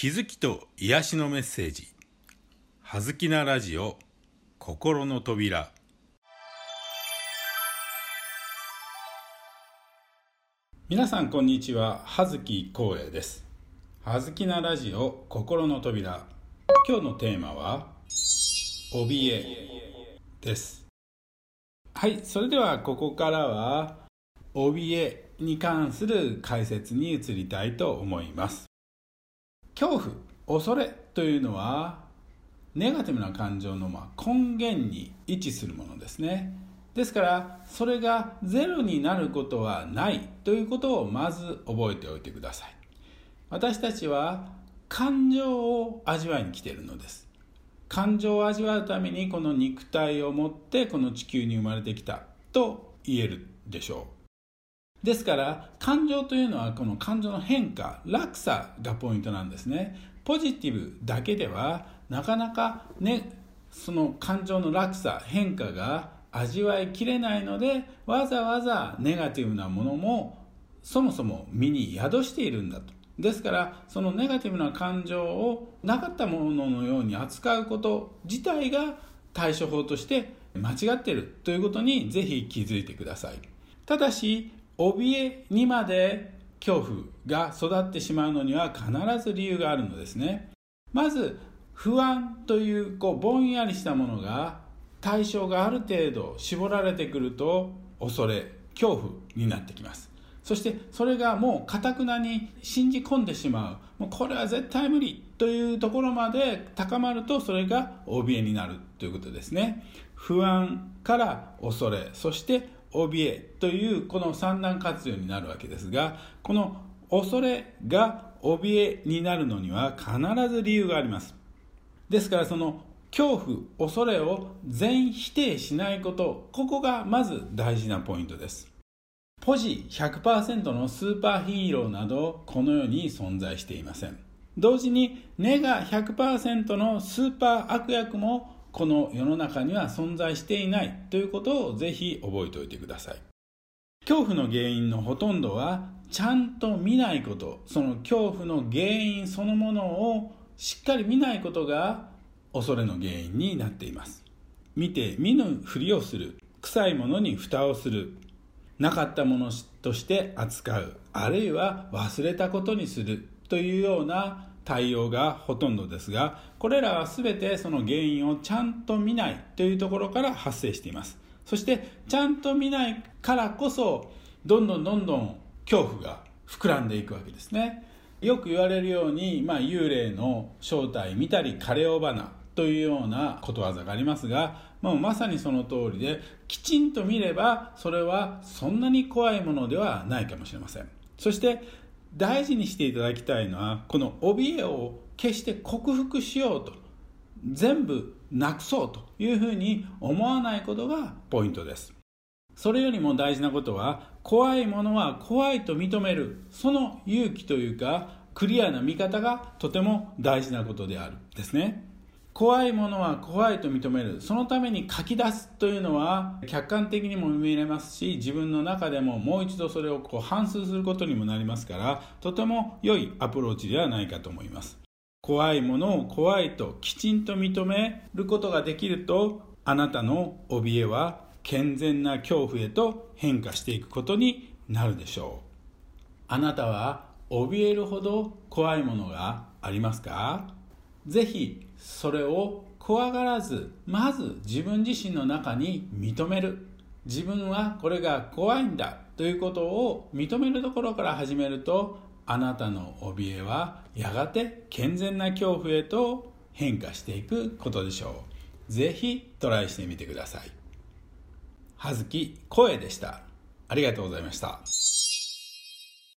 気づきと癒しのメッセージ「はずきなラジオ心の扉」皆さんこんにちは。葉月光栄です。葉月なラジオ心の扉。今日のテーマは怯えです。はいそれではここからは怯えに関する解説に移りたいと思います。恐怖恐れというのはネガティブな感情のま根源に位置するものですね。ですからそれがゼロになることはないということをまず覚えておいてください。私たちは感情を味わいに来ているのです。感情を味わうためにこの肉体を持ってこの地球に生まれてきたと言えるでしょう。ですから感情というのはこの感情の変化落差がポイントなんですね。ポジティブだけではなかなかねその感情の落差変化が味わいきれないのでわざわざネガティブなものもそもそも身に宿しているんだと。ですからそのネガティブな感情をなかったもののように扱うこと自体が対処法として間違っているということにぜひ気づいてください。ただし怯えにまで恐怖が育ってしまうのには必ず理由があるのですね。まず不安というこうぼんやりしたものが対象がある程度絞られてくると恐れ恐怖になってきます。そしてそれがもうかたくなに信じ込んでしまう。もうこれは絶対無理というところまで高まるとそれが怯えになるということですね。不安から恐れそして怯えというこの三段活用になるわけですがこの恐れが怯えになるのには必ず理由があります。ですからその恐怖恐れを全否定しないことここがまず大事なポイントです。ポジ100%のスーパーヒーローなどこの世に存在していません。同時にネガ100%のスーパー悪役もこの世の中には存在していないということをぜひ覚えておいてください。恐怖の原因のほとんどはちゃんと見ないことその恐怖の原因そのものをしっかり見ないことが恐れの原因になっています。見て見ぬふりをする臭いものに蓋をする。なかったものとして扱う。あるいは忘れたことにする。というような対応がほとんどですがこれらは全てその原因をちゃんと見ないというところから発生しています。そしてちゃんと見ないからこそどんどんどんどん恐怖が膨らんでいくわけですね。よく言われるように、まあ、幽霊の正体見たり枯れ尾花というようなことわざがありますがもうまさにその通りできちんと見ればそれはそんなに怖いものではないかもしれません。そして大事にしていただきたいのはこの怯えを決して克服しようと全部なくそうというふうに思わないことがポイントです。それよりも大事なことは怖いものは怖いと認めるその勇気というかクリアな見方がとても大事なことであるですね。怖いものは怖いと認める。そのために書き出すというのは客観的にも見れますし自分の中でももう一度それをこう反芻することにもなりますからとても良いアプローチではないかと思います。怖いものを怖いときちんと認めることができるとあなたの怯えは健全な恐怖へと変化していくことになるでしょう。あなたは怯えるほど怖いものがありますか？ぜひそれを怖がらずまず自分自身の中に認める。自分はこれが怖いんだということを認めるところから始めるとあなたの怯えはやがて健全な恐怖へと変化していくことでしょう。ぜひトライしてみてください。葉月声でした。ありがとうございました。